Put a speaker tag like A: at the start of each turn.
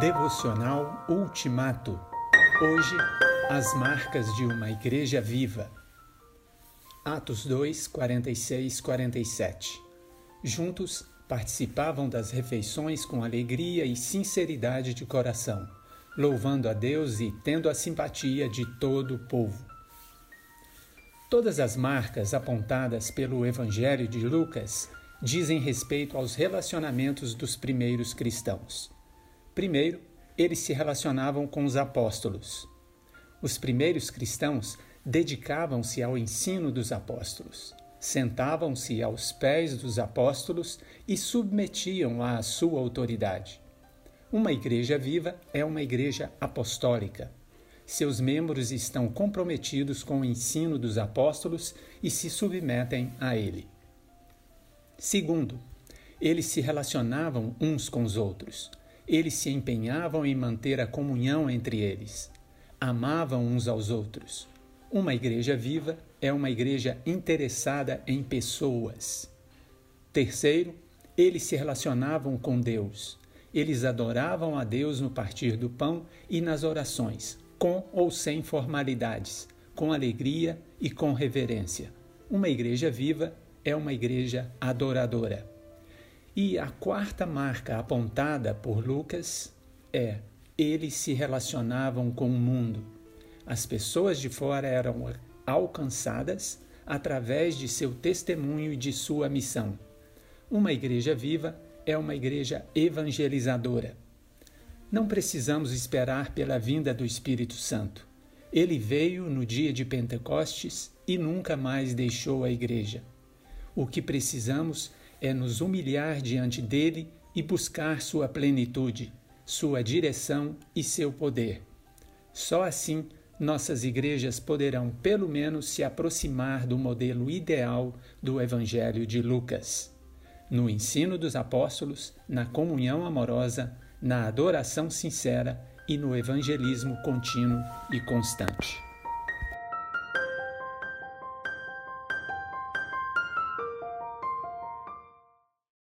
A: Devocional Ultimato. Hoje, as marcas de uma igreja viva. Atos 2, 46, 47. Juntos participavam das refeições com alegria e sinceridade de coração, louvando a Deus e tendo a simpatia de todo o povo. Todas as marcas apontadas pelo Evangelho de Lucas dizem respeito aos relacionamentos dos primeiros cristãos. Primeiro, eles se relacionavam com os apóstolos. Os primeiros cristãos dedicavam-se ao ensino dos apóstolos, sentavam-se aos pés dos apóstolos e submetiam à sua autoridade. Uma igreja viva é uma igreja apostólica. Seus membros estão comprometidos com o ensino dos apóstolos e se submetem a ele. Segundo, eles se relacionavam uns com os outros. Eles se empenhavam em manter a comunhão entre eles. Amavam uns aos outros. Uma igreja viva é uma igreja interessada em pessoas. Terceiro, eles se relacionavam com Deus. Eles adoravam a Deus no partir do pão e nas orações, com ou sem formalidades, com alegria e com reverência. Uma igreja viva é uma igreja adoradora. E a quarta marca apontada por Lucas é: eles se relacionavam com o mundo. As pessoas de fora eram alcançadas através de seu testemunho e de sua missão. Uma igreja viva é uma igreja evangelizadora. Não precisamos esperar pela vinda do Espírito Santo. Ele veio no dia de Pentecostes e nunca mais deixou a igreja. O que precisamos é nos humilhar diante dele e buscar sua plenitude, sua direção e seu poder. Só assim nossas igrejas poderão, pelo menos, se aproximar do modelo ideal do Evangelho de Lucas. No ensino dos apóstolos, na comunhão amorosa, na adoração sincera e no evangelismo contínuo e constante.